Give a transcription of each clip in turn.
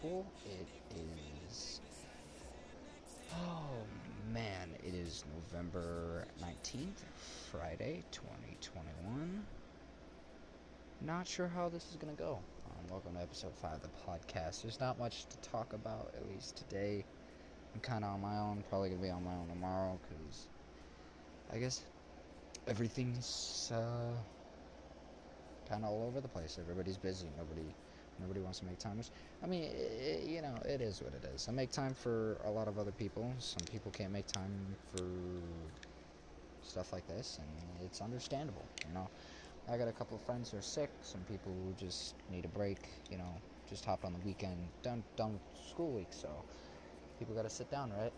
people. It is. Oh man, it is November 19th, Friday, 2021. Not sure how this is gonna go. Um, welcome to episode 5 of the podcast. There's not much to talk about, at least today. I'm kind of on my own, probably gonna be on my own tomorrow, because I guess everything's uh, kind of all over the place. Everybody's busy. Nobody, nobody wants to make time. I mean, it, you know, it is what it is. I make time for a lot of other people. Some people can't make time for stuff like this, and it's understandable. You know, I got a couple of friends who are sick. Some people who just need a break. You know, just hopped on the weekend, done done school week, so people got to sit down, right?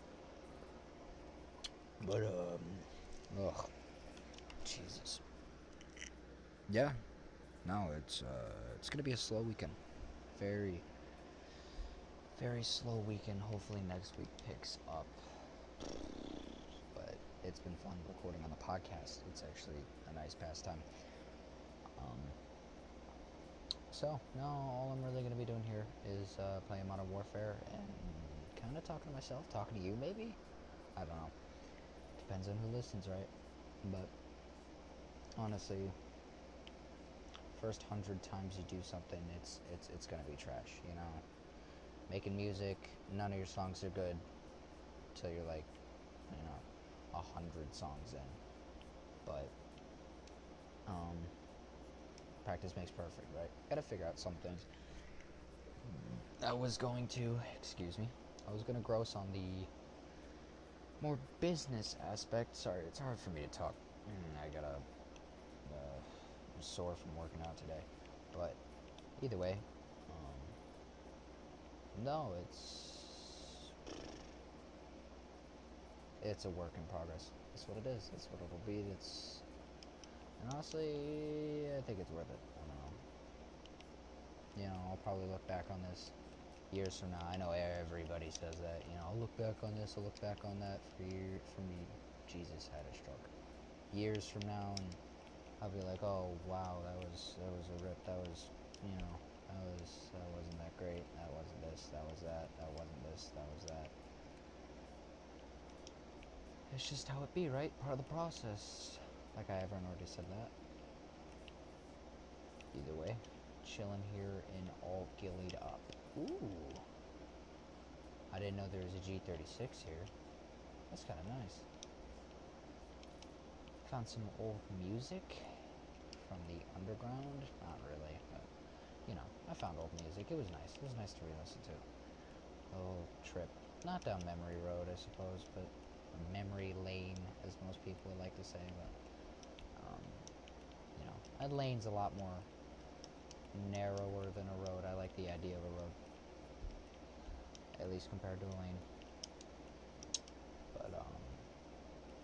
But um, ugh, Jesus. Yeah, no, it's uh, it's gonna be a slow weekend. Very, very slow weekend. Hopefully next week picks up. But it's been fun recording on the podcast. It's actually a nice pastime. Um, so no, all I'm really gonna be doing here is uh, playing Modern Warfare and kind of talking to myself, talking to you maybe. I don't know. Depends on who listens, right? But honestly, first hundred times you do something, it's it's it's gonna be trash. You know, making music, none of your songs are good till you're like, you know, a hundred songs in. But um, practice makes perfect, right? Got to figure out some things. I was going to, excuse me, I was gonna gross on the more business aspect. Sorry, it's hard for me to talk. Mm, I got a I'm sore from working out today, but either way, um, no, it's it's a work in progress. That's what it is. That's what it'll be. It's and honestly, I think it's worth it. I don't know. You know, I'll probably look back on this years from now. I know everybody says that. You know, I'll look back on this. I'll look back on that for year for me. Jesus had a stroke. Years from now, and I'll be like, oh wow, that was that was a rip. That was, you know, that was that wasn't that great. That wasn't this. That was that. That wasn't this. That was that. It's just how it be, right? Part of the process. Like I haven't already said that. Either way, chilling here in all ghillied up. Ooh. I didn't know there was a G36 here. That's kind of nice. Found some old music from the underground. Not really, but you know, I found old music. It was nice. It was nice to re-listen to. A little trip, not down memory road, I suppose, but memory lane, as most people would like to say. But um, you know, a lane's a lot more narrower than a road. I like the idea of a road, at least compared to a lane. But um,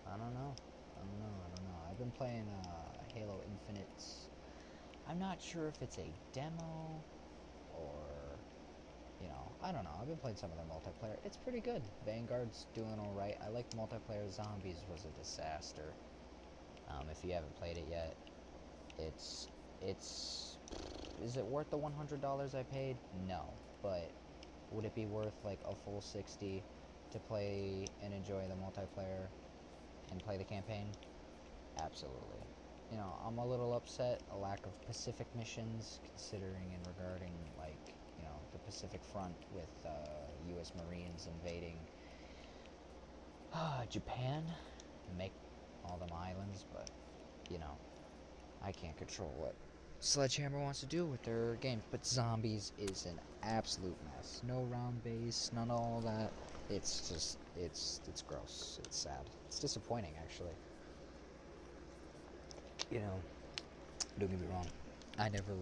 I don't know. I don't know. I don't know. I've been playing uh, Halo Infinite. I'm not sure if it's a demo or you know, I don't know. I've been playing some of their multiplayer. It's pretty good. Vanguard's doing all right. I like multiplayer. Zombies was a disaster. Um, if you haven't played it yet, it's it's is it worth the $100 I paid? No, but would it be worth like a full 60 to play and enjoy the multiplayer and play the campaign? Absolutely. You know, I'm a little upset a lack of Pacific missions considering and regarding like, you know, the Pacific front with uh, US Marines invading uh, Japan make all them islands, but you know, I can't control what Sledgehammer wants to do with their games. But Zombies is an absolute mess. No round base, none of all that. It's just, it's, it's gross. It's sad. It's disappointing, actually. You know, don't get me wrong. I never,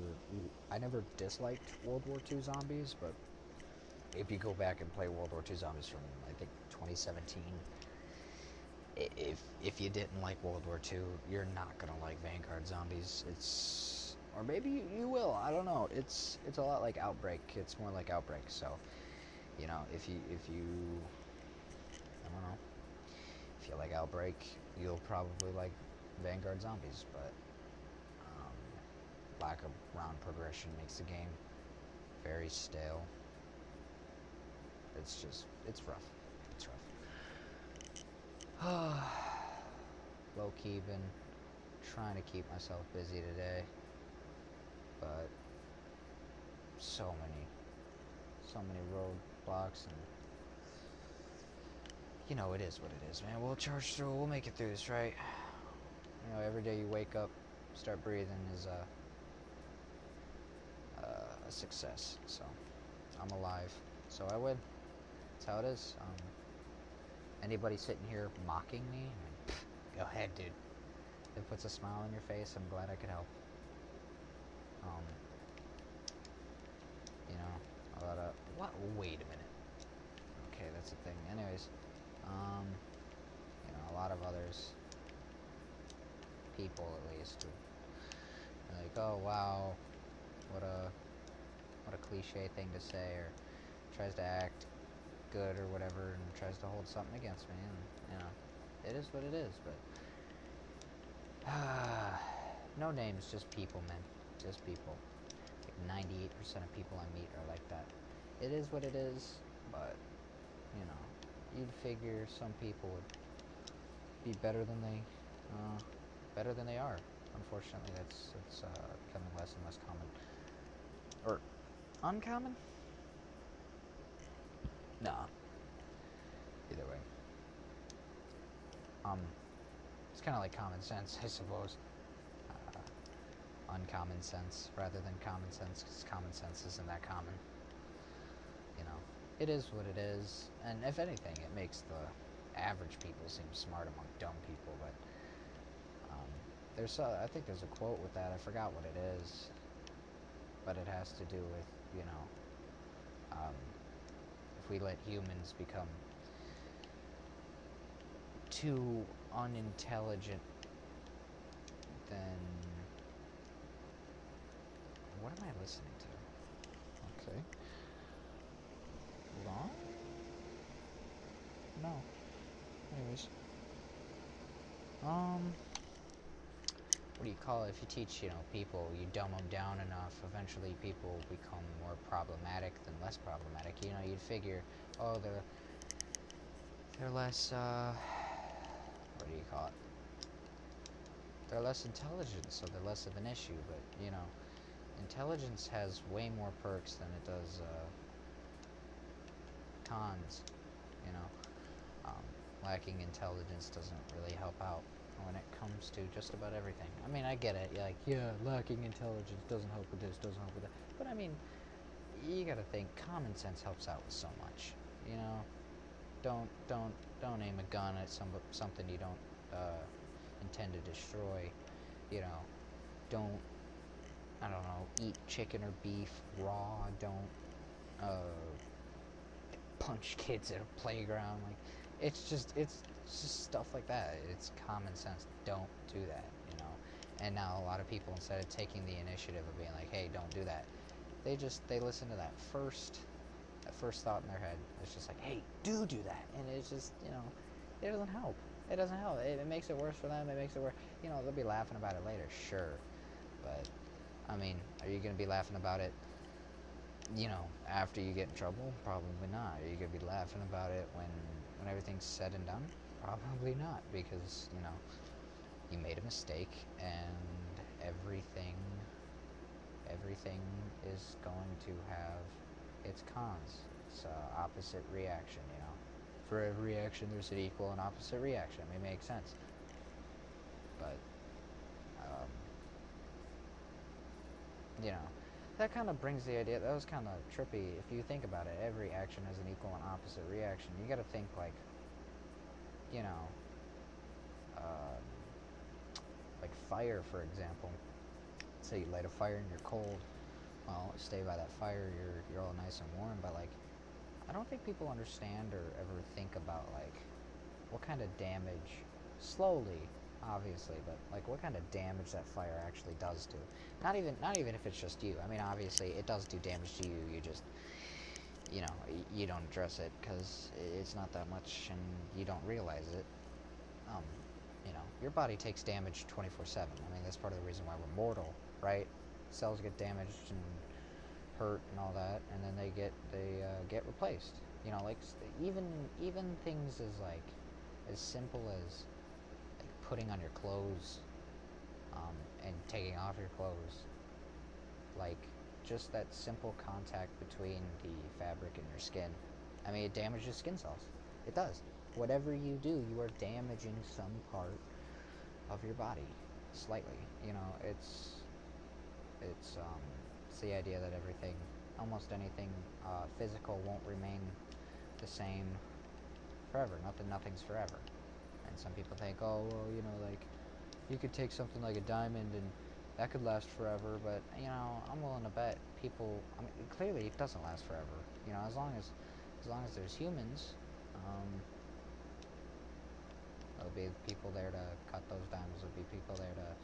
I never disliked World War II zombies, but if you go back and play World War II zombies from, I think, 2017, if if you didn't like World War II, you're not gonna like Vanguard zombies. It's or maybe you, will. I don't know. It's it's a lot like Outbreak. It's more like Outbreak. So, you know, if you if you I don't know if you like Outbreak, you'll probably like Vanguard zombies. But um, lack of round progression makes the game very stale. it's just it's rough. It's rough. Low key been trying to keep myself busy today, but so many, so many roadblocks and you know it is what it is, man. We'll charge through. We'll make it through this, right? You know, every day you wake up, start breathing is a a success. So I'm alive. So I would. That's how it is. Um, anybody sitting here mocking me, go ahead, dude. It puts a smile on your face. I'm glad I could help. Um, you know, a lot of what? Wait a minute. Okay, that's the thing. Anyways, um, you know, a lot of others, people at least, like, oh wow, what a what a cliche thing to say, or tries to act good or whatever, and tries to hold something against me. And you know, it is what it is. But uh, no names, just people, man, just people. Like 98% of people I meet are like that. It is what it is, but you know, you'd figure some people would be better than they, uh, better than they are. Unfortunately, that's it's uh, becoming less and less common. Or Uncommon? Nah. Either way. Um, it's kind of like common sense, I suppose. Uh, uncommon sense rather than common sense, because common sense isn't that common. You know, it is what it is, and if anything, it makes the average people seem smart among dumb people. But there's, a, I think there's a quote with that. I forgot what it is, but it has to do with you know, um, if we let humans become too unintelligent, then what am I listening to? Okay. Long? No. Anyways. Um what do you call it? If you teach, you know, people, you dumb them down enough, eventually people become more problematic than less problematic. You know, you'd figure, oh, they're they're less, uh, what do you call it? They're less intelligent, so they're less of an issue. But you know, intelligence has way more perks than it does uh, cons. You know, um, lacking intelligence doesn't really help out when it comes to just about everything. I mean, I get it. You're like, yeah, lacking intelligence doesn't help with this, doesn't help with that. But I mean, you got to think common sense helps out with so much. You know, don't don't don't aim a gun at some something you don't uh, intend to destroy. You know, don't I don't know eat chicken or beef raw. Don't uh, punch kids at a playground. Like, it's just it's just stuff like that. It's common sense. Don't do that, you know. And now a lot of people, instead of taking the initiative of being like, "Hey, don't do that," they just they listen to that first that first thought in their head. It's just like, "Hey, do do that," and it's just you know, it doesn't help. It doesn't help. It, it makes it worse for them. It makes it worse. You know, they'll be laughing about it later, sure, but I mean, are you gonna be laughing about it? You know, after you get in trouble, probably not. Are you gonna be laughing about it when when everything's said and done? Probably not, because, you know, you made a mistake and everything everything is going to have its cons. It's uh, opposite reaction, you know. For every reaction, there's an equal and opposite reaction. It may make sense. But, um, you know, that kind of brings the idea, that was kind of trippy. If you think about it, every action has an equal and opposite reaction. You got to think, like, you know, uh, like fire, for example. Say you light a fire and you're cold. Well, stay by that fire. You're you're all nice and warm. But like, I don't think people understand or ever think about like what kind of damage, slowly, obviously, but like what kind of damage that fire actually does to. Not even not even if it's just you. I mean, obviously it does do damage to you. You just you know, you don't address it because it's not that much and you don't realize it. Um, you know, your body takes damage 24 7. I mean, that's part of the reason why we're mortal, right? Cells get damaged and hurt and all that, and then they get they uh, get replaced. You know, like even even things as like as simple as like putting on your clothes um, and taking off your clothes, like just that simple contact between the fabric and your skin. I mean, it damages skin cells. It does. Whatever you do, you are damaging some part of your body slightly. You know, it's it's um, it's the idea that everything, almost anything uh, physical, won't remain the same forever. Nothing, nothing's forever. And some people think, oh, well, you know, like you could take something like a diamond and that could last forever. But you know, I'm willing to bet people. I mean, clearly it doesn't last forever. You know, as long as as long as there's humans. Um, there'll be people there to cut those diamonds. There'll be people there to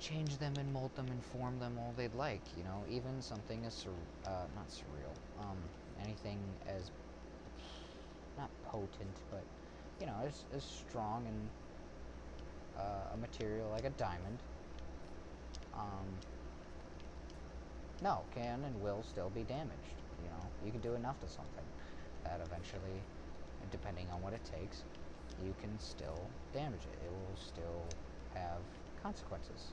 change them and mold them and form them all they'd like. You know, even something as sur- uh, not surreal, um, anything as not potent, but you know, as as strong and uh, a material like a diamond. Um, no, can and will still be damaged. You know, you can do enough to something that eventually, depending on what it takes, you can still damage it. It will still have consequences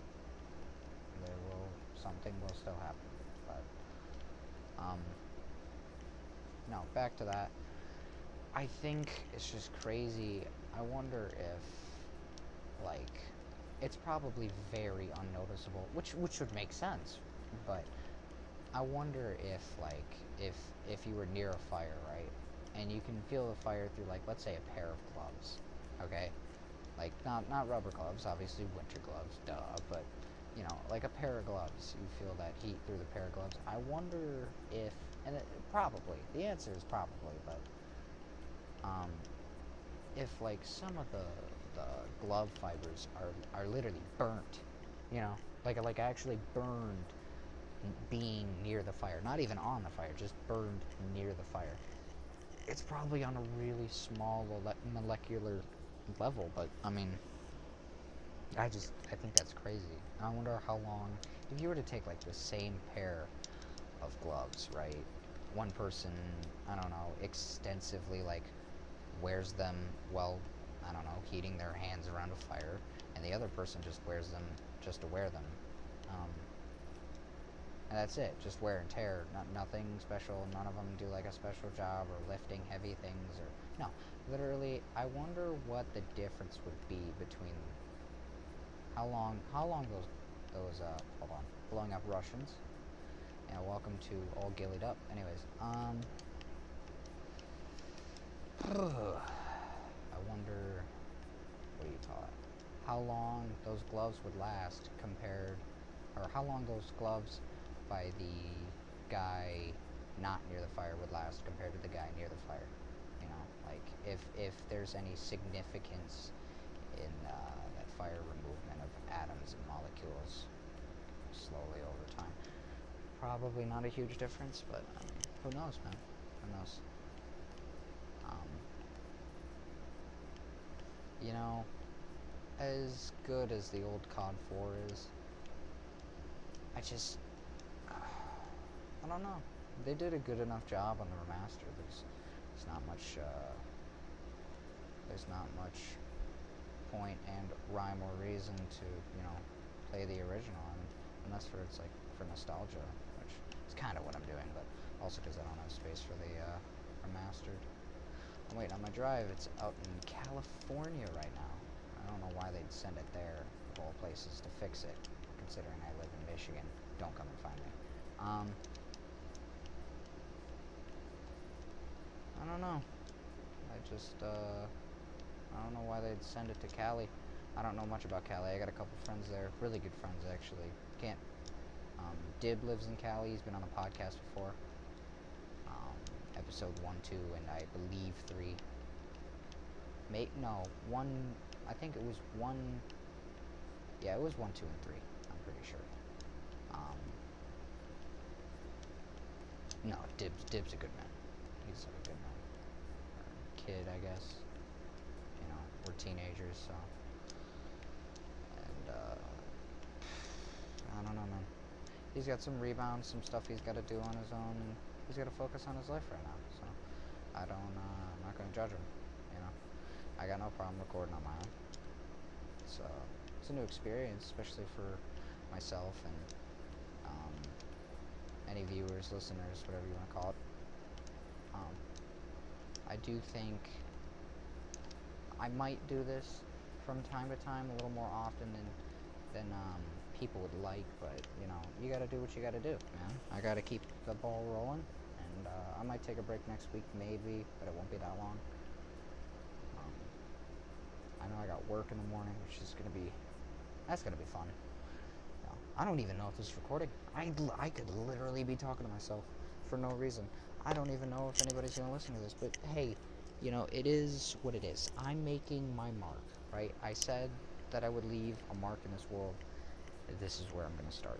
there will something will still happen. But um, no, back to that. I think it's just crazy. I wonder if like it's probably very unnoticeable, which which would make sense, but I wonder if like if if you were near a fire, right? And you can feel the fire through like let's say a pair of gloves. Okay? Like not not rubber gloves, obviously winter gloves, duh, but you know, like a pair of gloves. You feel that heat through the pair of gloves. I wonder if, and it, probably, the answer is probably, but um, if like some of the the glove fibers are are literally burnt, you know, like like I actually burned being near the fire, not even on the fire, just burned near the fire. It's probably on a really small molecular level, but I mean, I just I think that's crazy. I wonder how long if you were to take like the same pair of gloves, right? One person, I don't know, extensively like wears them while I don't know, heating their hands around a fire, and the other person just wears them just to wear them. Um, and that's it, just wear and tear. Not nothing special. None of them do like a special job or lifting heavy things or no. Literally, I wonder what the difference would be between how long how long those those uh hold on blowing up Russians and welcome to all ghillied up anyways um wonder what do you call it how long those gloves would last compared or how long those gloves by the guy not near the fire would last compared to the guy near the fire you know like if if there's any significance in uh, that fire removal of atoms and molecules slowly over time. Probably not a huge difference, but who knows, man? Who knows? Um, you know, as good as the old COD 4 is, I just, I don't know. They did a good enough job on the remaster. There's, there's not much, uh, there's not much point and rhyme or reason to, you know, play the original. Mean, unless for it's like for nostalgia, which is kind of what I'm doing, but also because I don't have space for the uh, remastered. Waiting on my drive. It's out in California right now. I don't know why they'd send it there, of all places, to fix it, considering I live in Michigan. Don't come and find me. Um, I don't know. I just, uh, I don't know why they'd send it to Cali. I don't know much about Cali. I got a couple friends there, really good friends actually. Can't. Um, Dib lives in Cali. He's been on the podcast before. Episode one, two, and I believe three. Mate, no, one. I think it was one. Yeah, it was one, two, and three. I'm pretty sure. Um, no, Dib's Dib's a good man. He's a good man. Or kid, I guess You know, we're teenagers, so. And, uh, I don't know, man. he's got some rebounds, some stuff he's got to do on his own, he's got to focus on his life right now. So I don't, uh, I'm not going to judge him. You know, I got no problem recording on my own. So it's a new experience, especially for myself and um, any viewers, listeners, whatever you want to call it. Um, I do think I might do this from time to time, a little more often than than um, people would like. But you know, you got to do what you got to do, man. I got to keep the ball rolling, and uh, I might take a break next week, maybe, but it won't be that long. Um, I know I got work in the morning, which is gonna be that's gonna be fun. Know, I don't even know if this is recording. I I could literally be talking to myself for no reason. I don't even know if anybody's gonna listen to this, but hey, you know, it is what it is. I'm making my mark, right? I said that I would leave a mark in this world. This is where I'm going to start.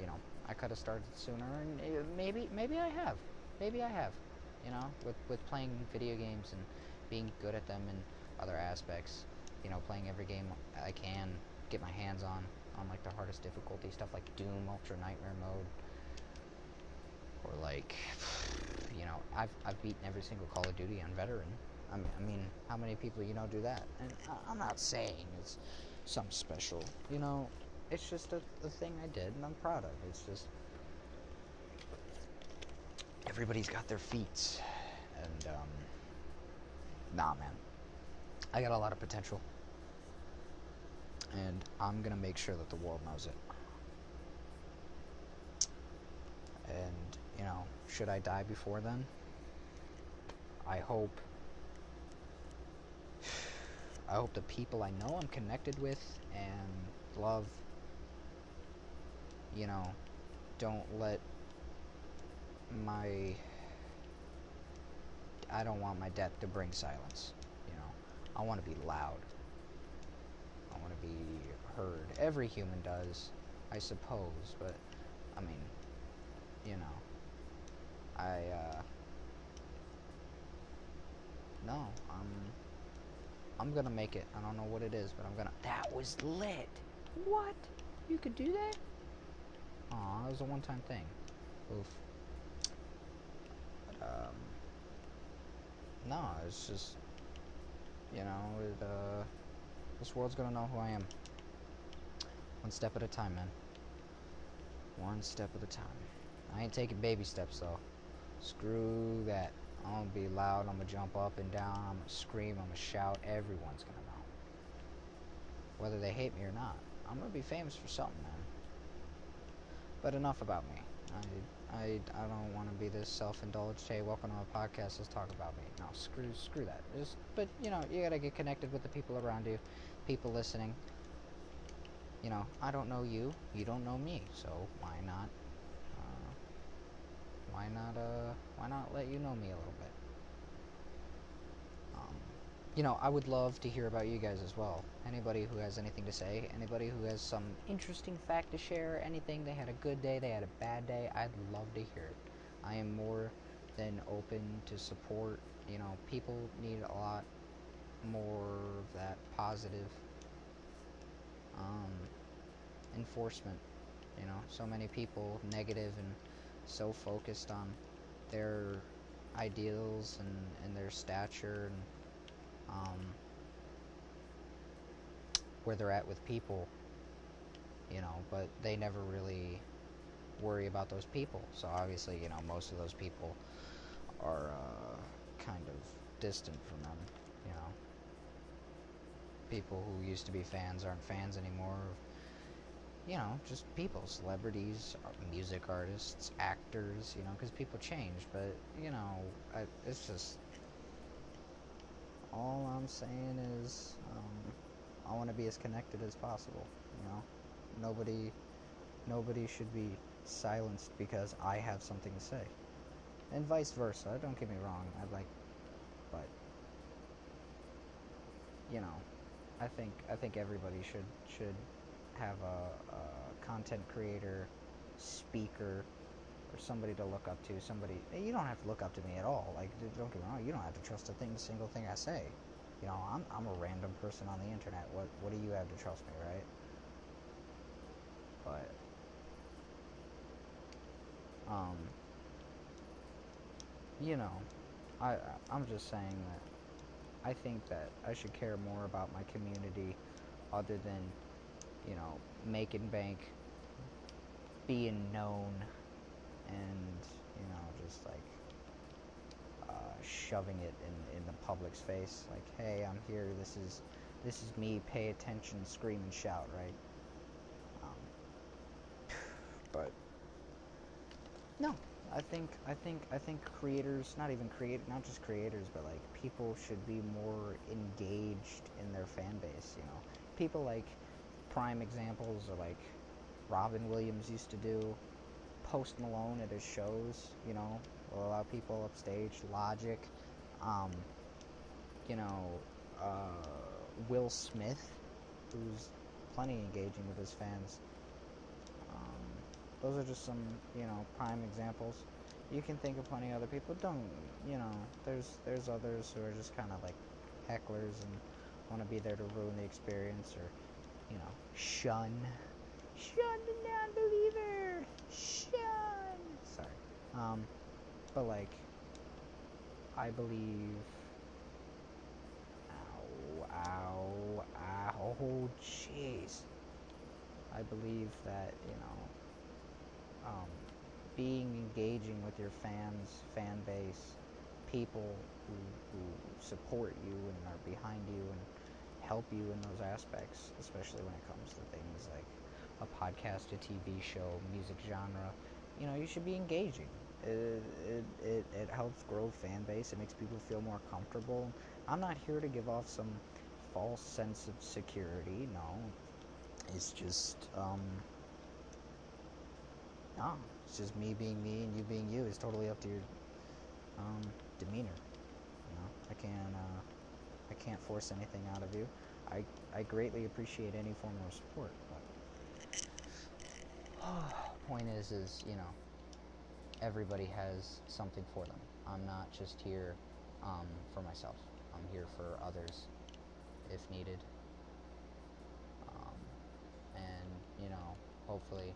You know, I could have started sooner, and maybe, maybe I have. Maybe I have. You know, with with playing video games and being good at them and other aspects. You know, playing every game I can get my hands on on like the hardest difficulty stuff like Doom Ultra Nightmare Mode or like you know I've I've beaten every single Call of Duty on veteran. I mean, I mean how many people you know do that? And uh, I'm not saying it's some special. You know, it's just a, a thing I did and I'm proud of. It's just everybody's got their feats, and um, nah, man, I got a lot of potential, and I'm gonna make sure that the world knows it. And you know, should I die before then? I hope. I hope the people I know I'm connected with and love, you know, don't let my. I don't want my death to bring silence. You know, I want to be loud. I want to be heard. Every human does, I suppose, but I mean, you know. I, uh, no, I'm, I'm gonna make it. I don't know what it is, but I'm gonna, that was lit. What? You could do that? Aw, it was a one-time thing. Oof. But, um, no, it's just, you know, it, uh, this world's gonna know who I am. One step at a time, man. One step at a time. I ain't taking baby steps, though. Screw that. I'm gonna be loud, I'm gonna jump up and down, I'm gonna scream, I'm gonna shout, everyone's gonna know. Whether they hate me or not. I'm gonna be famous for something, man. But enough about me. I I, I don't want to be this self-indulged. Hey, welcome to my podcast. Let's talk about me. No, screw screw that. Just, but you know, you gotta get connected with the people around you, people listening. You know, I don't know you. You don't know me. So why not why not uh why not let you know me a little bit you know i would love to hear about you guys as well. Anybody who has anything to say anybody who has some interesting fact to share anything they had a good day they had a bad day i'd love to hear it. I am more than open to support you know people need a lot more of that positive um, enforcement you know so many people negative and so focused on their ideals and, and their stature and um, where they're at with people, you know, but they never really worry about those people. So obviously, you know, most of those people are uh, kind of distant from them, you know. People who used to be fans aren't fans anymore you know, just people, celebrities, music artists, actors, you know, because people change. But, you know, I, it's just. All I'm saying is, um, I want to be as connected as possible, you know? Nobody. Nobody should be silenced because I have something to say. And vice versa. Don't get me wrong. I'd like. But. You know. I think I think everybody should should have a, a content creator, speaker, or somebody to look up to. Somebody you don't have to look up to me at all. Like don't get me wrong, you don't have to trust a thing, single thing I say. You know, I'm I'm a random person on the internet. What what do you have to trust me, right? But Um, you know, I I'm just saying that I think that I should care more about my community other than, you know, making bank, being known, and you know, just like uh, shoving it in in the public's face. Like, hey, I'm here. This is this is me. Pay attention. Scream and shout. Right. Um, but no, I think I think I think creators, not even create, not just creators, but like people should be more engaged in their fan base. You know, people like prime examples are like Robin Williams used to do, Post Malone at his shows. You know, will allow people upstage. Logic, um, you know, uh, Will Smith, who's plenty engaging with his fans. Um, those are just some, you know, prime examples you can think of plenty of other people. Don't you know? There's there's others who are just kind of like hecklers and want to be there to ruin the experience or you know shun, shun the non-believer, shun. Um, but like I believe. Ow, ow, ow, oh, jeez. I believe that you know. Um, being engaging with your fans, fan base, people who, who support you and are behind you and help you in those aspects, especially when it comes to things like a podcast, a TV show, music genre. You know, you should be engaging. It, it, it, it helps grow fan base. It makes people feel more comfortable. I'm not here to give off some false sense of security. No, it's just um, no, it's just me being me and you being you. It's totally up to your um, demeanor. You know, I can't uh, I can't force anything out of you. I I greatly appreciate any form of support. But point is, is you know, everybody has something for them. I'm not just here um, for myself. I'm here for others, if needed. Um, and you know, hopefully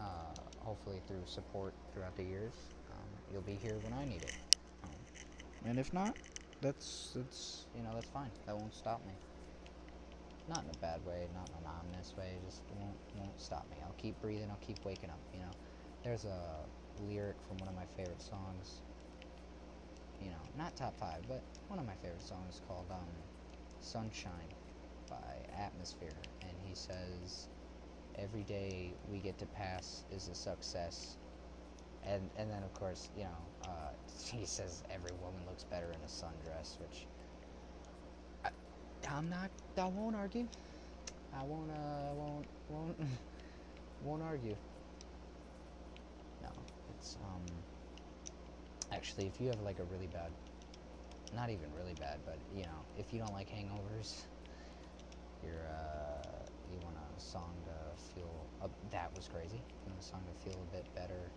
uh, hopefully through support throughout the years, um, you'll be here when I need it. Um, and if not, that's that's you know that's fine. That won't stop me. Not in a bad way, not in an ominous way. Just won't won't stop me. I'll keep breathing. I'll keep waking up. You know, there's a lyric from one of my favorite songs. You know, not top five, but one of my favorite songs called um, "Sunshine" by Atmosphere, and he says every day we get to pass is a success. And and then of course, you know, uh, he says every woman looks better in a sundress, which I, I'm not. I won't argue. I won't. Uh, won't. Won't. won't argue. It's um. Actually, if you have like a really bad, not even really bad, but you know, if you don't like hangovers, you're uh, you want a song to feel uh, that was crazy. You know, song to feel a bit better,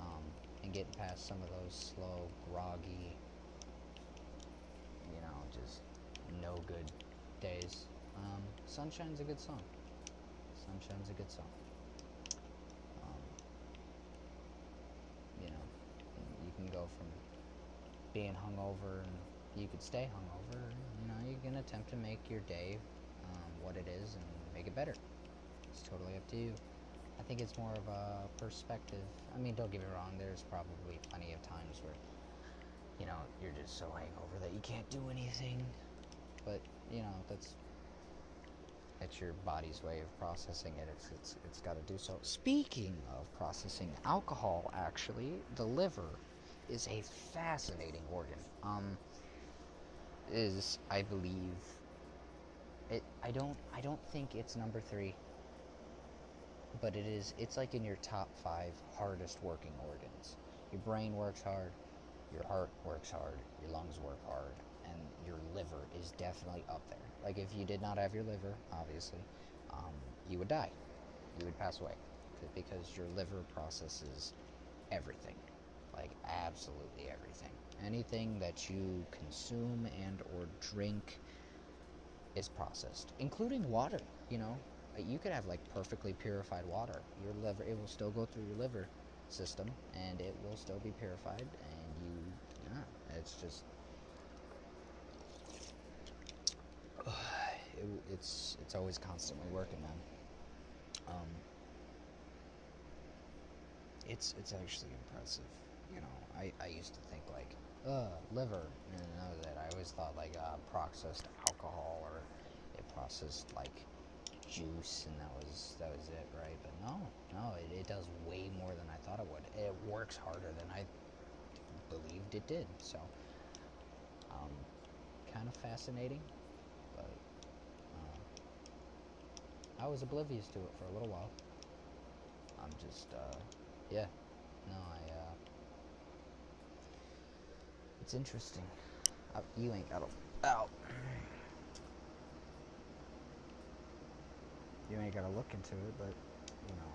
um, and getting past some of those slow, groggy, you know, just no good days. Um, Sunshine's a good song. Sunshine's a good song. Um, you know, you can go from being hungover and you could stay hungover. You know, you can attempt to make your day um, what it is and make it better. It's totally up to you. I think it's more of a perspective. I mean, don't get me wrong, there's probably plenty of times where, you know, you're just so hangover that you can't do anything. But, you know, that's that's your body's way of processing it. It's it's it's got to do so. Speaking of processing alcohol, actually, the liver is a fascinating organ. Um, is I believe it. I don't. I don't think it's number three but it is it's like in your top five hardest working organs. Your brain works hard, your heart works hard, your lungs work hard, and your liver is definitely up there. Like if you did not have your liver, obviously, um, you would die. You would pass away because your liver processes everything, like absolutely everything. Anything that you consume and or drink is processed, including water. You know, you could have like perfectly purified water. Your liver, it will still go through your liver system, and it will still be purified. And you, yeah, it's just, it, it's it's always constantly working, man. Um, it's it's actually impressive. You know, I, I used to think like, uh, liver, and that. I always thought like uh, processed alcohol or it processed like juice, and that was that was it, right? But no, no, it, it does way more than I thought it would. It works harder than I believed it did. So, um, kind of fascinating, but uh, I was oblivious to it for a little while. I'm just, uh, yeah, no, I, uh, it's interesting. Uh, you ain't got to, out. You ain't got to look into it, but, you know,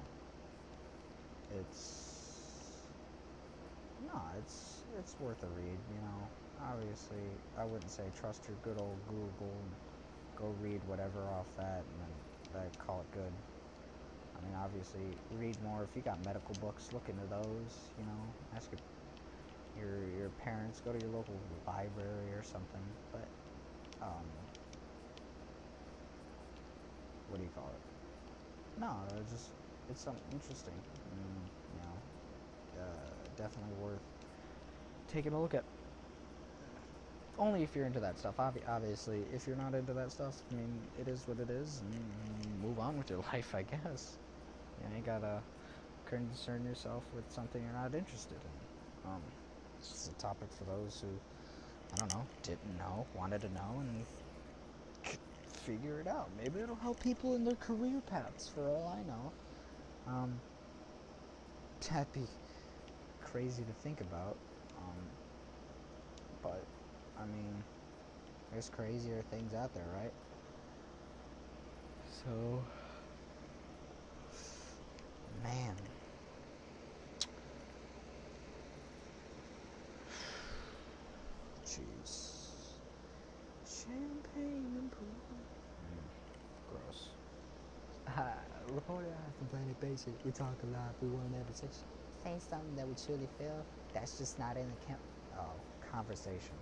it's, no, it's, it's worth a read, you know. Obviously, I wouldn't say trust your good old Google and go read whatever off that and then that call it good. I mean, obviously, read more. If you got medical books, look into those. You know, ask your your, your parents. Go to your local library or something. But um, what do you call it? No, it's just it's something interesting. And, you know, uh, definitely worth taking a look at. Only if you're into that stuff. Obvi- obviously, if you're not into that stuff, I mean, it is what it is, and move on with your life, I guess. You ain't gotta concern yourself with something you're not interested in. Um, it's a topic for those who, I don't know, didn't know, wanted to know, and figure it out. Maybe it'll help people in their career paths, for all I know. Um, that'd be crazy to think about. Um, but, I mean, there's crazier things out there, right? So, man. Jeez. Champagne and pool. Mm, gross. Uh, reporter from Planet Basic. We talk a lot. We won't ever say, say something that we truly feel. That's just not in the camp. Oh, conversation.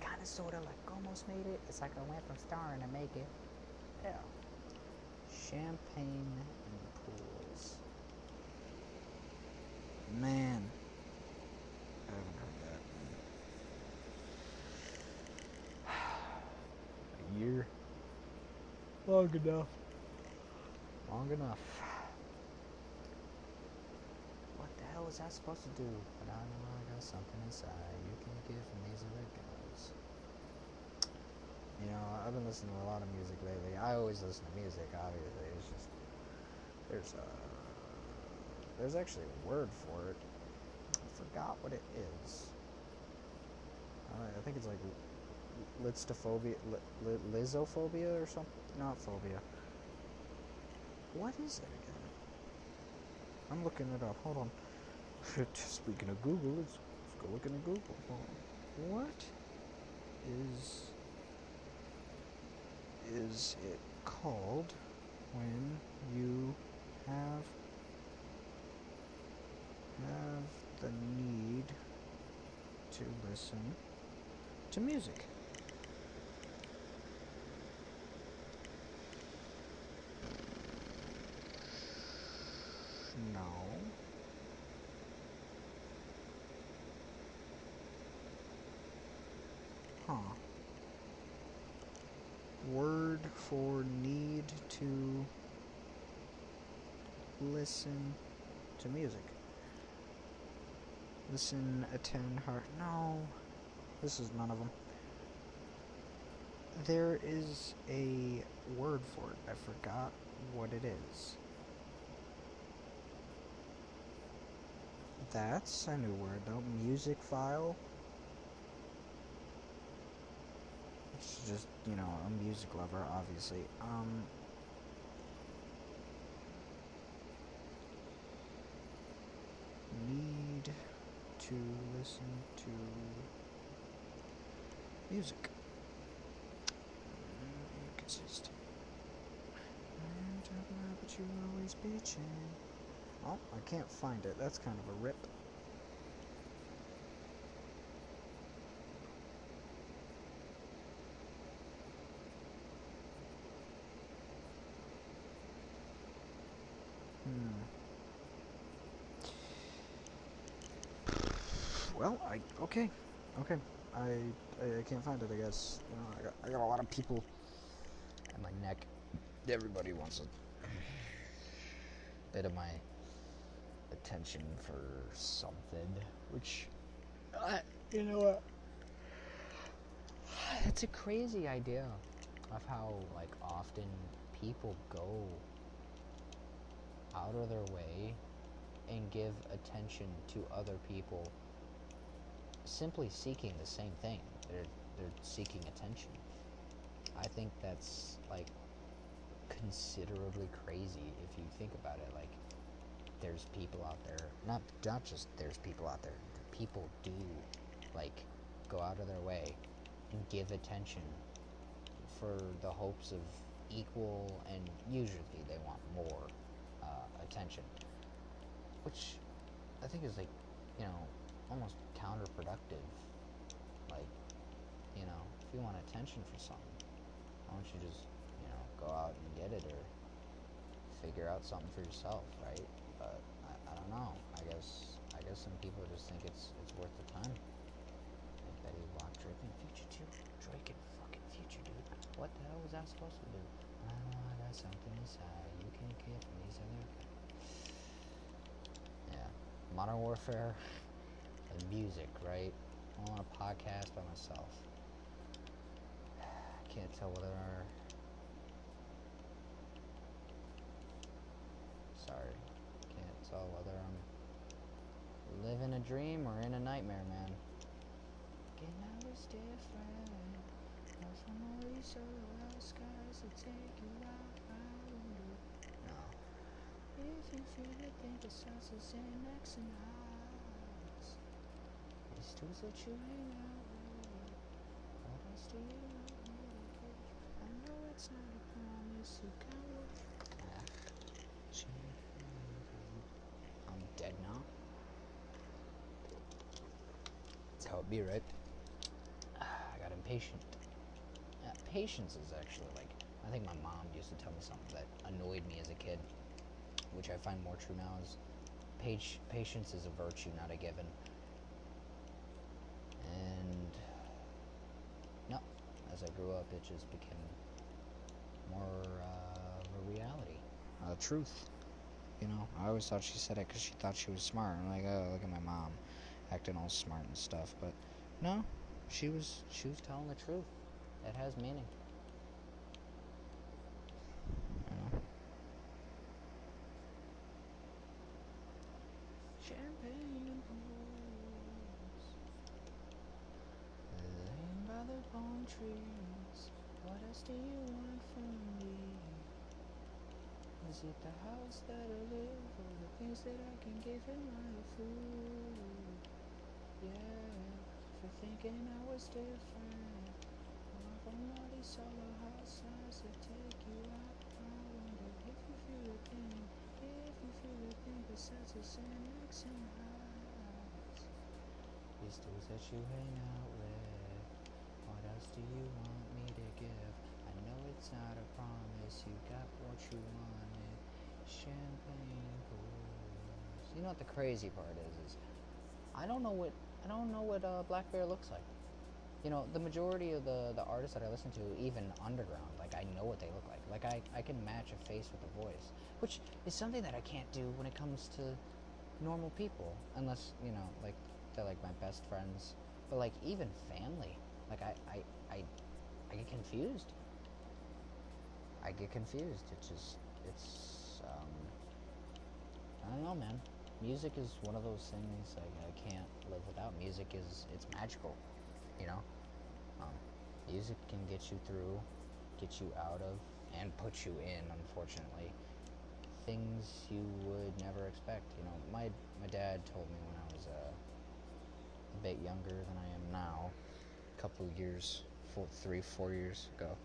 Kind of, sort of, like almost made it. It's like I went from starring to make it. Yeah. Champagne and pools. Man. I haven't heard that. A year. Long enough. Long enough. What the hell was I supposed to do? But I know I got something inside. You can give me these other. You know, I've been listening to a lot of music lately. I always listen to music, obviously. It's just there's a there's actually a word for it. I forgot what it is. Uh, I think it's like listophobia, li, li, lizophobia or something. Not phobia. What is it again? I'm looking it up. Hold on. Speaking of Google, let's, let's go look into Google. What is is it called when you have have the need to listen to music. No. Huh. Word for need to listen to music. Listen, attend, heart. No. This is none of them. There is a word for it. I forgot what it is. That's a new word though. Music file. It's just, you know, a music lover, obviously. Um. Need to listen to music. Inconsistent. And, uh, but you always bitching. Oh, I can't find it. That's kind of a rip. Hmm. Well, I okay, okay. I, I I can't find it. I guess you know I got I got a lot of people at my neck. Everybody wants a bit of my attention for something, which I you know what. It's a crazy idea of how like often people go out of their way and give attention to other people simply seeking the same thing. They're they're seeking attention. I think that's like considerably crazy if you think about it. Like there's people out there, not not just there's people out there. People do like go out of their way and give attention for the hopes of equal and usually they want more uh, attention, which I think is like you know almost counterproductive. Like, you know, if you want attention for something, why don't you just, you know, go out and get it or figure out something for yourself, right? But I, I don't know. I guess I guess some people just think it's it's worth the time. Like Fetty Wap Drake and Future too. Drake and fucking Future, dude. What the hell was that supposed to do? I don't know I got something inside. You can't get from these other. Yeah. Modern Warfare and music, right? I want a podcast by myself. I can't tell whether. Sorry, can't tell whether I'm living a dream or in a nightmare, man. Getting out is different. Cause from all these solo skies that take you out, No. If you feel it, think the stars are sitting I'm dead now. That's how it be, right? Ah, I got impatient. Yeah, patience is actually like I think my mom used to tell me something that annoyed me as a kid, which I find more true now is patience is a virtue, not a given. I grew up, it just became more uh, of a reality, a truth. You know, I always thought she said it because she thought she was smart. I'm like, oh, look at my mom, acting all smart and stuff. But no, she was she was telling the truth. It has meaning. Trees. What else do you want from me? Is it the house that I live or the things that I can give in my food? Yeah, for thinking I was different. All these solo houses that take you out, I wonder if you feel a thing, if you feel a thing besides the next in house. These dudes that you hang out do you want me to give? I know it's not a promise, you got what you wanted. Champagne pours. You know what the crazy part is? Is I don't know what I don't know what uh, blackbear looks like. You know, the majority of the the artists that I listen to, even underground, like I know what they look like. Like I I can match a face with a voice, which is something that I can't do when it comes to normal people, unless you know, like they're like my best friends. But like even family, like I, I, I, I get confused. I get confused. It's just, it's, um, I don't know, man. Music is one of those things I, I can't live without. Music is, it's magical, you know? Um, music can get you through, get you out of, and put you in, unfortunately, things you would never expect. You know, my, my dad told me when I was uh, a bit younger than I am now, couple years, four, three, four years ago,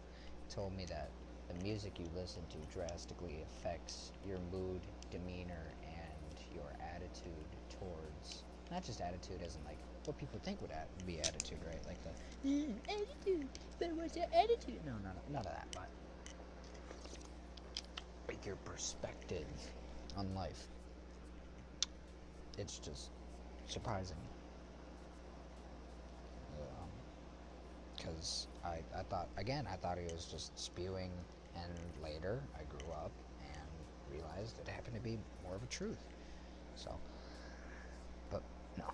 told me that the music you listen to drastically affects your mood, demeanor, and your attitude towards not just attitude as in like what people think would at- be attitude, right? Like the mm, attitude, but what's your attitude? No, none, none of that, but like your perspective on life. It's just surprising. Because I, I thought, again, I thought he was just spewing, and later I grew up and realized it happened to be more of a truth. So, but no.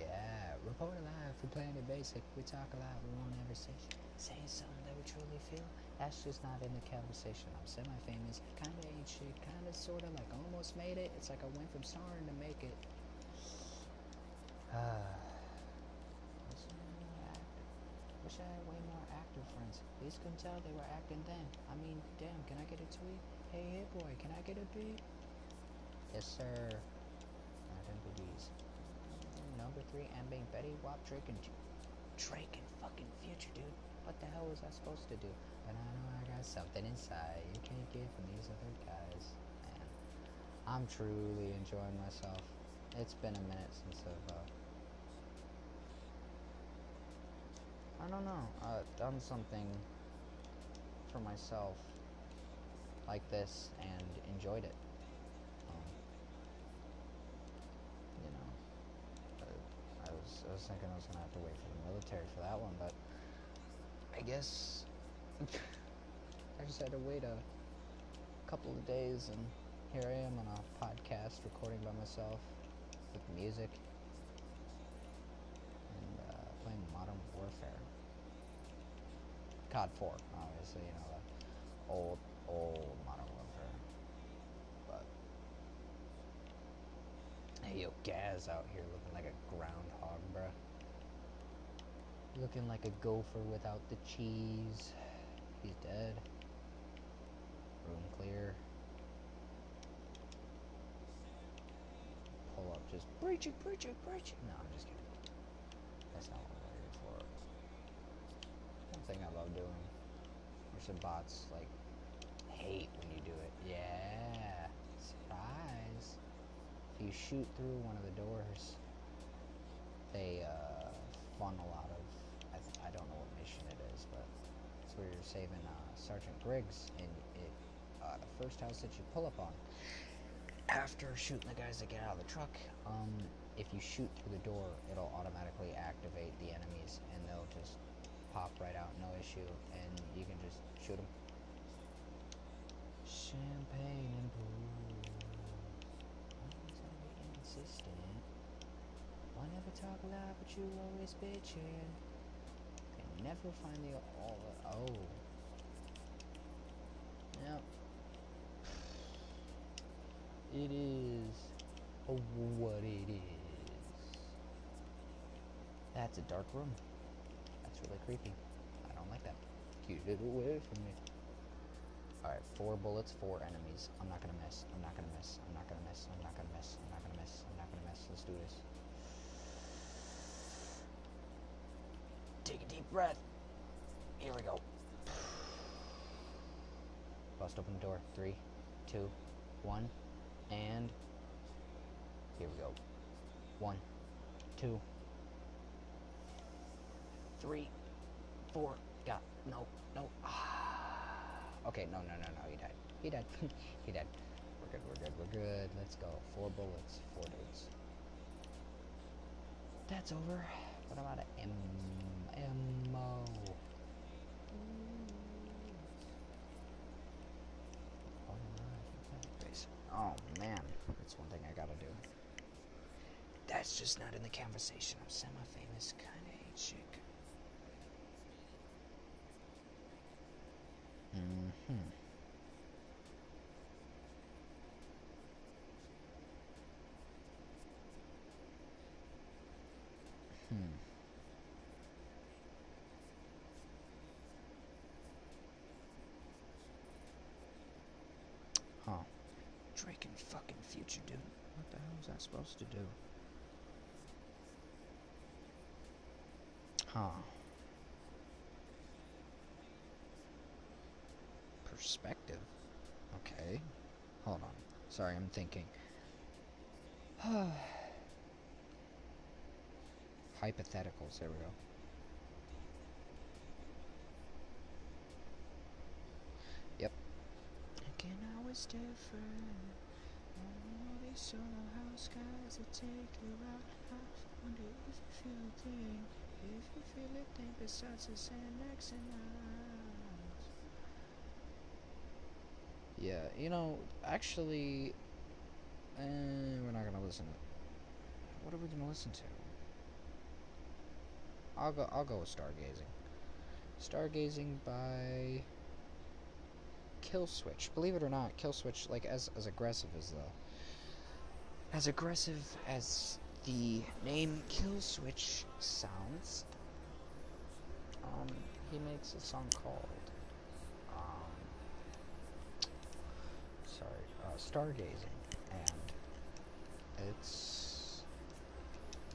Yeah, report live for Planet Basic. We talk a lot, we won't ever say saying something that we truly feel. That's just not in the conversation. I'm semi-famous, kinda ain't shit, kinda sorta like almost made it. It's like I went from starting to make it. Wish I had. Way more active friends. These couldn't tell they were acting then. I mean, damn, can I get a tweet? Hey, hey boy, can I get a beat? Yes, sir. Identities. Number three, and being Fetty Wap Drake and Drake and fucking Future, dude. What the hell was I supposed to do? But I know I got something inside you can't get from these other guys. Man, I'm truly enjoying myself. It's been a minute since I've uh, I don't know, uh, done something for myself like this and enjoyed it. Um, you know, uh, I was I was thinking I was gonna have to wait for the military for that one, but I guess I just had to wait a couple of days, and here I am on a podcast recording by myself with music and uh, playing Modern Warfare. COD 4, obviously, you know, the old, old Modern Warfare. But, hey, yo, Gaz out here looking like a groundhog, bruh. Looking like a gopher without the cheese. He's dead. Room clear. Pull up, just breach it, breach it, breach it. No, I'm just kidding. That's not what we're here for. One thing I love doing. There's some bots like hate when you do it. Yeah. Surprise. If you shoot through one of the doors, they uh, funnel out of. I, th- I don't know what mission it is, but it's where you're saving uh, Sergeant Griggs, and it uh, the first house that you pull up on. After shooting the guys that get out of the truck, um, if you shoot through the door, it'll automatically activate the enemies, and they'll just pop right out, no issue, and you can just shoot them. Champagne and. Always gonna be insistent. Why never talk loud, but you always bitching. And never find the all. Oh. Yep. It is oh, what it is. That's a dark room. Really creepy. I don't like that. Get it away from me. Alright, four bullets, four enemies. I'm not gonna miss. I'm not gonna miss. I'm not gonna miss. I'm not gonna miss. I'm not gonna miss. I'm not gonna miss. Let's do this. Take a deep breath. Here we go. Bust open the door. Three, two, one, and here we go. One, two, three, four. Got no, no. Okay, no, no, no, no. He died. He died. he died. We're good. We're good. We're good. Let's go. Four bullets. Four dudes. That's over. What about an M ammo? Oh, oh man, that's one thing I gotta do. That's just not in the conversation. I'm semi-famous, kinda ain't chick. Mm-hmm. Hmm. Huh. Drake and fucking Future, dude. What the hell is that supposed to do? Huh. Perspective? Okay. Hold on. Sorry, I'm thinking. Hypotheticals, there we go. Yep. Again, I was different. Only solo house guys that take you out. I wonder if you feel a thing. If you feel a thing besides the Xanax and us. Yeah, you know, actually, eh, we're not gonna listen to. What are we gonna listen to? I'll go. I'll go with Stargazing. Stargazing by Killswitch. Believe it or not, Killswitch, like as as aggressive as the as aggressive as the name Killswitch sounds. Um, he makes a song called um, sorry, uh, Stargazing, and it's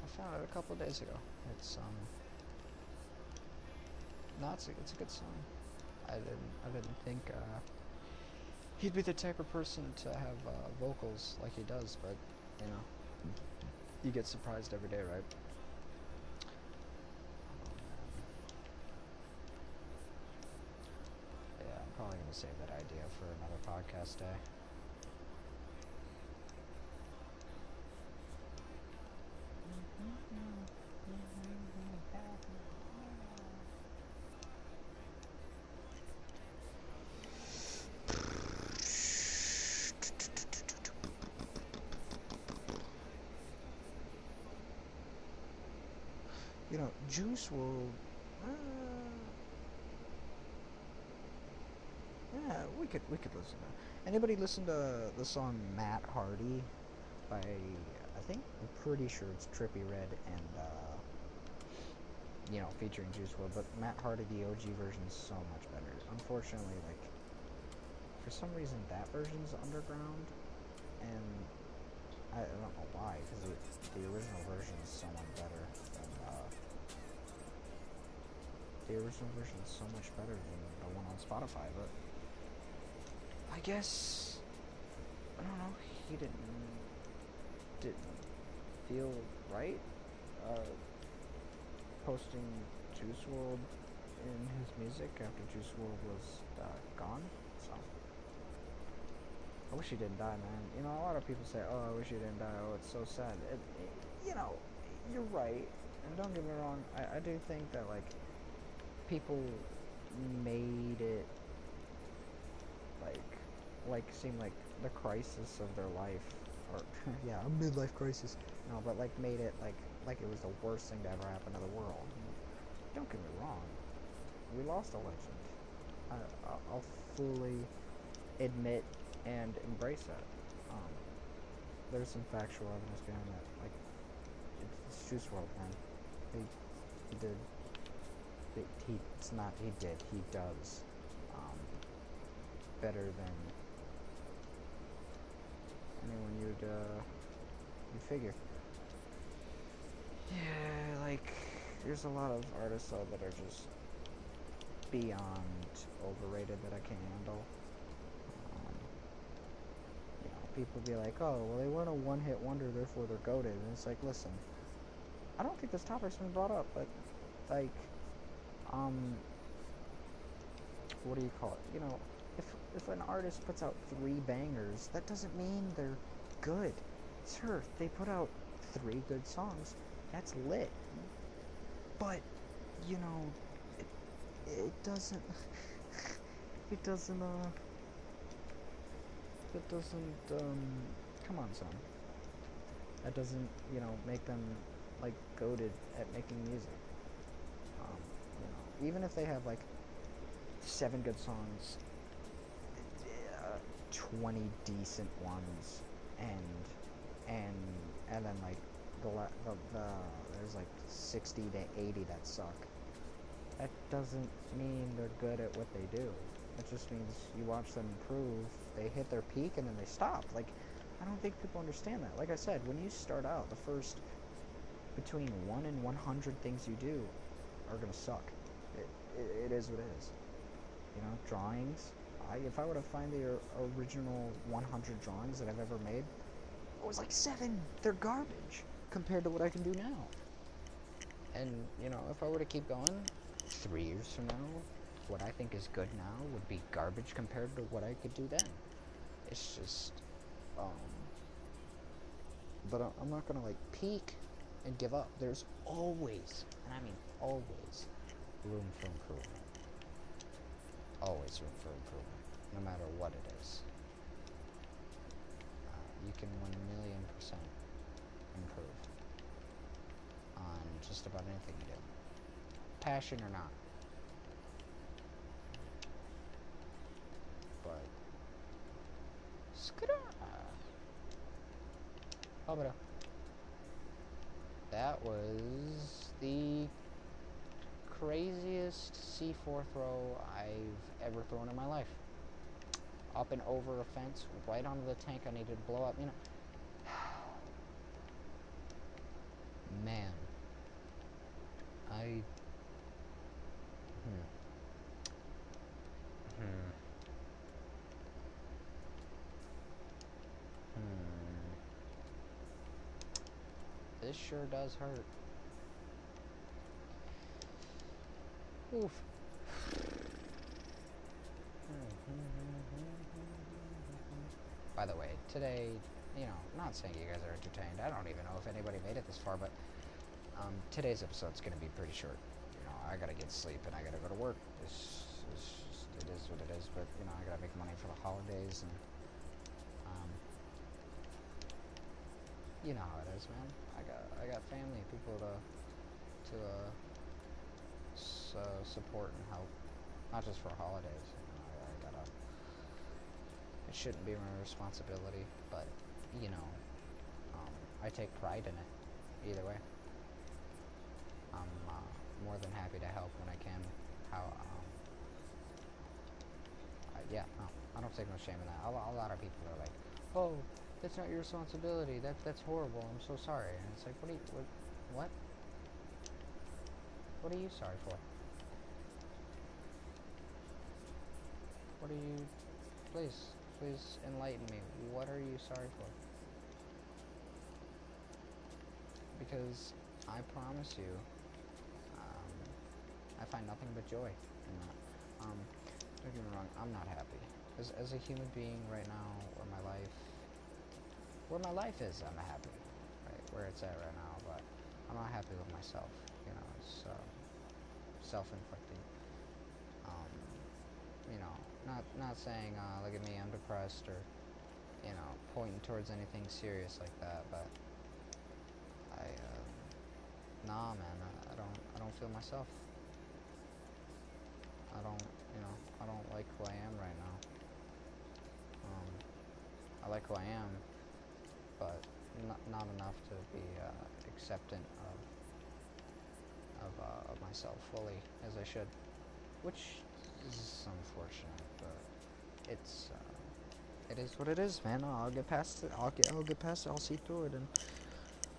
I found it a couple days ago. It's um, no, it's a, it's a good song. I didn't I didn't think uh, he'd be the type of person to have uh, vocals like he does, but you know, you get surprised every day, right? Yeah, I'm probably gonna save that idea for another podcast day. You know, Juice WRLD. Uh, yeah, we could we could listen to. Anybody listen to the song Matt Hardy by I think I'm pretty sure it's Trippie Redd and uh, you know featuring Juice WRLD, but Matt Hardy the OG version is so much better. Unfortunately, like for some reason that version's underground, and I, I don't know why because the original version is so much better the original version is so much better than the one on Spotify, but I guess I don't know. He didn't didn't feel right uh, posting Juice WRLD in his music after Juice WRLD was uh, gone. So I wish he didn't die, man. You know, a lot of people say, "Oh, I wish he didn't die. Oh, it's so sad." It, it, you know, you're right, and don't get me wrong. I, I do think that like people made it like like seem like the crisis of their life or yeah a midlife crisis no but like made it like like it was the worst thing to ever happen to the world. Don't get me wrong. We lost legend. I, I'll- I'll fully admit and embrace that. Um, there's some factual evidence behind that. Like it's, it's Juice WRLD man. He, he did he, he it's not he did he does um, better than anyone you'd uh, you'd figure. Yeah, like there's a lot of artists though that are just beyond overrated that I can't handle. Um, you know, people be like, oh, well, they weren't a one-hit wonder, therefore they're goaded, and it's like, listen, I don't think this topic's been brought up, but like, um, what do you call it? You know, if if an artist puts out three bangers, that doesn't mean they're good. Sure, they put out three good songs. That's lit. But you know, it, it doesn't. It doesn't. Uh. It doesn't. Um. Come on, son. That doesn't. You know, make them like goaded at making music. Even if they have like seven good songs, uh, 20 decent ones and and and then like the, the the there's like 60 to 80 that suck that doesn't mean they're good at what they do. It just means you watch them improve they hit their peak and then they stop. Like i don't think people understand that. Like i said when you start out the first between 1 and 100 things you do are gonna suck. It, it, is what it is. You know, drawings. I if I were to find the original 100 drawings that I've ever made, it was like seven. They're garbage compared to what I can do now. And you know, if I were to keep going, three years from now, what I think is good now would be garbage compared to what I could do then. It's just, um, but I'm not gonna like peak and give up. There's always, and I mean always, room for improvement. Always room for improvement, no matter what it is. Uh, you can one million percent improve on just about anything you do, passion or not. But, uh, that was the craziest C4 throw I've ever thrown in my life. Up and over a fence, right onto the tank I needed to blow up. You know, man, I. Hmm. Hmm. Hmm. This sure does hurt. Oof. By the way, today, you know, not saying you guys are entertained. I don't even know if anybody made it this far, but um, today's episode's going to be pretty short. You know, I got to get sleep and I got to go to work. It's, it's just, it is what it is, but, you know, I got to make money for the holidays and, um, you know how it is, man. I got, I got family, people to, to, uh, uh, support and help. Not just for holidays. You know, I, I gotta. It shouldn't be my responsibility, but you know, um, I take pride in it. Either way, I'm uh, more than happy to help when I can. How? Um, I, yeah, no, I don't take no shame in that. A, a lot of people are like, "Oh, that's not your responsibility. That that's horrible. I'm so sorry." And it's like, what do you what? What? What are you sorry for? What are you? Please, please enlighten me. What are you sorry for? Because I promise you, um, I find nothing but joy in that. Um, don't get me wrong, I'm not happy. As, as a human being right now, where my life, where my life is, I'm happy, right? Where it's at right now, but I'm not happy with myself. You know, it's self-inflicted. Not not saying, uh, look at me, I'm depressed, or you know, pointing towards anything serious like that, but I, uh, nah, man, I, I don't, I don't feel myself. I don't, you know, I don't like who I am right now. Um, I like who I am, but not, not enough to be uh, acceptant of of, uh, of myself fully as I should, which is unfortunate, it's uh, it is what it is, man. I'll get past it. I'll get I'll get past it. I'll see through it, and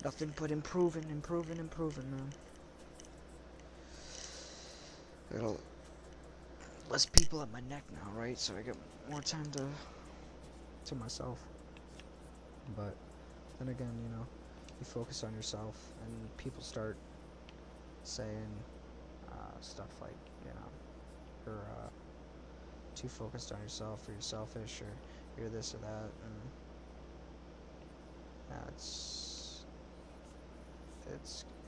nothing but improving, improving, improving, man. It'll less people at my neck now, right? So I get more time to to myself. But then again, you know, you focus on yourself, and people start saying uh, stuff like, you know, you're uh, too focused on yourself, or you're selfish, or you're this or that, and yeah, it's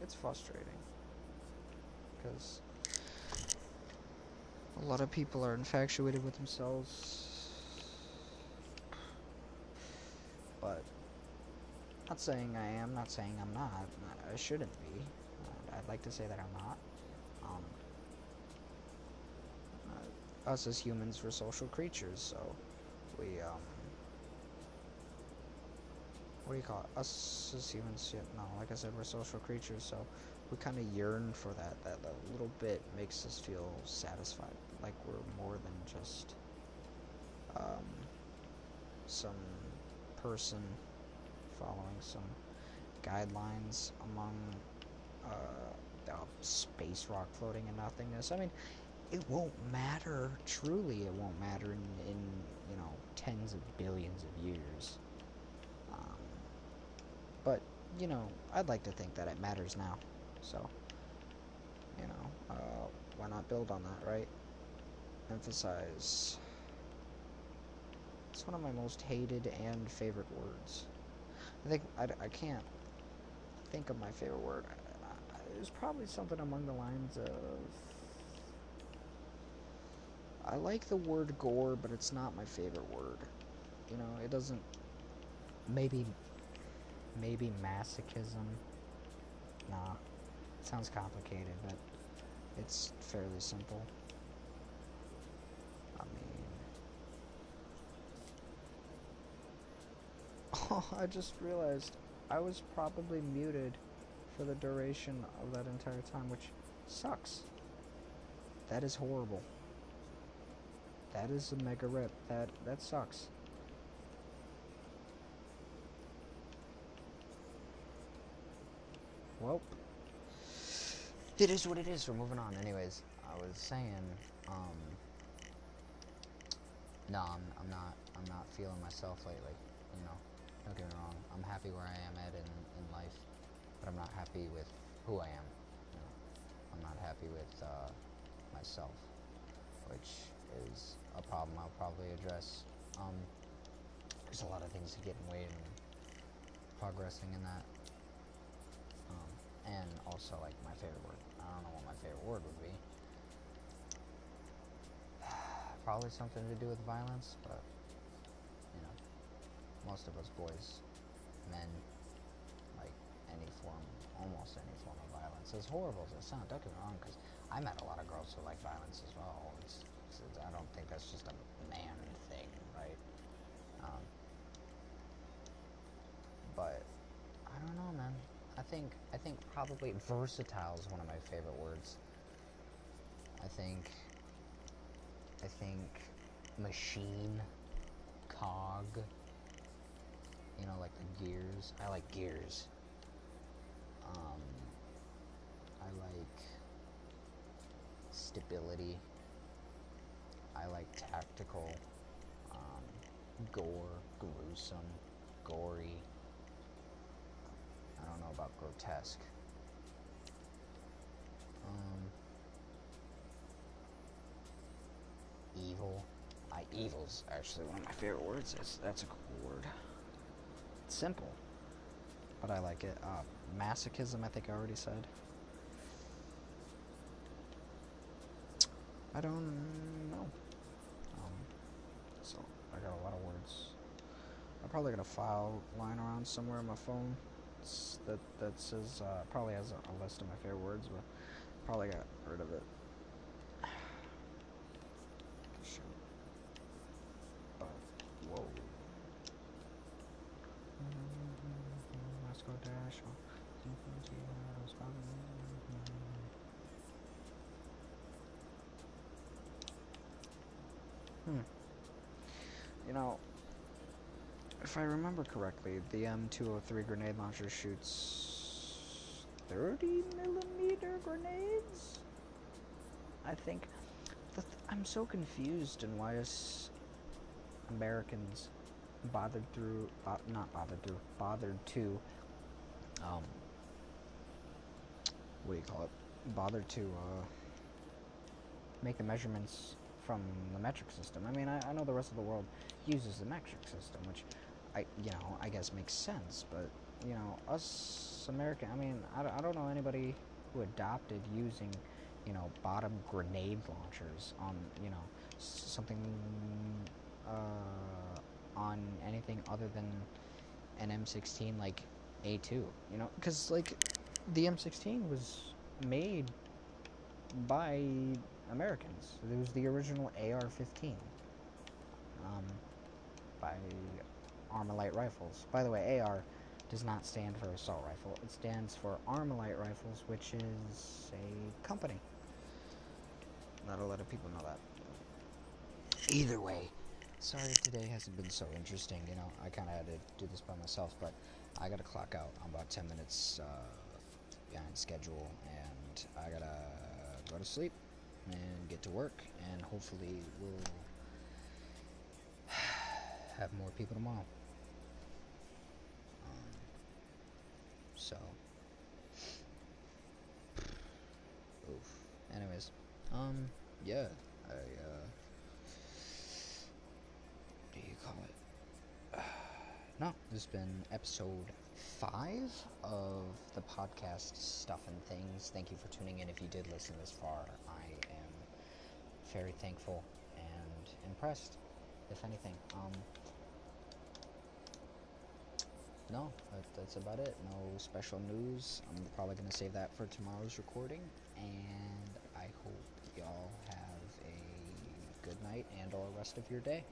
it's frustrating because a lot of people are infatuated with themselves, but not saying I am, not saying I'm not. I shouldn't be. I'd like to say that I'm not. Um, uh, us as humans, we're social creatures, so we um, what do you call it? Us as humans, yeah, no, like I said, we're social creatures, so we kind of yearn for that. That little bit makes us feel satisfied, like we're more than just um, some person following some guidelines among uh, a space rock floating in nothingness. I mean, it won't matter. Truly, it won't matter in, in you know tens of billions of years. Um, but you know, I'd like to think that it matters now. So, you know, uh, why not build on that, right? Emphasize. It's one of my most hated and favorite words. I think I, I can't think of my favorite word. It's probably something among the lines of. I like the word gore, but it's not my favorite word. You know, it doesn't. Maybe. Maybe masochism. Nah. It sounds complicated, but it's fairly simple. I mean. Oh, I just realized I was probably muted for the duration of that entire time, which sucks. That is horrible. That is a mega rip. That that sucks. Well, it is what it is. We're moving on. Anyways, I was saying, um, no, I'm, I'm not. I'm not feeling myself lately. You know, don't get me wrong. I'm happy where I am at in, in life, but I'm not happy with who I am. You know, I'm not happy with uh, myself, which is a problem I'll probably address. Um, there's a lot of things to get in way and progressing in that. Um, and also, like, my favorite word. I don't know what my favorite word would be. Probably something to do with violence, but, you know, most of us boys, men, like any form, almost any form of violence. As horrible as it sounds, don't get me wrong, because I met a lot of girls who like violence as well. It's, it's, I don't think that's just a man thing, right? Um, but I don't know, man. I think I think probably versatile is one of my favorite words. I think I think machine, cog. You know, like the gears. I like gears. Um, I like stability. I like tactical. Um, gore, gruesome, gory. I don't know about grotesque. Um, evil. I evil's actually one of my favorite words. That's, that's a cool word. It's simple, but I like it. Uh, masochism, I think I already said. I don't know. Um, so I got a lot of words. I probably got a file lying around somewhere on my phone that that says uh, probably has a, a, list of my favorite words, but probably got rid of it. Shoot. Whoa. Let's go dash. Hmm. You know, if I remember correctly, the M203 grenade launcher shoots 30 millimeter grenades? I think. Th I'm so confused in why us Americans bothered through, not bothered through, bothered to, um, what do you call it? Bothered to, uh, make the measurements from the metric system. I mean, I, I know the rest of the world uses the metric system, which I, you know, I guess makes sense. But you know, us American, I mean, I, I don't know anybody who adopted using, you know, bottom grenade launchers on, you know, something uh, on anything other than an M16 like A2. You know, because like the M16 was made by Americans. It was the original AR-15 um, by Armalite rifles. By the way, AR does not stand for assault rifle. It stands for Armalite rifles, which is a company. Not a lot of people know that. Either way, sorry today hasn't been so interesting. You know, I kind of had to do this by myself, but I got to clock out. I'm about 10 minutes uh, behind schedule, and I gotta go to sleep and get to work, and hopefully we'll have more people tomorrow. Um, so, oof. Anyways, um, yeah, I, uh, do you call it? no, this has been episode five of the podcast Stuff and Things. Thank you for tuning in. If you did listen this far, very thankful and impressed, if anything. Um, no, that, that's about it. No special news. I'm probably going to save that for tomorrow's recording. And I hope y'all have a good night and or rest of your day.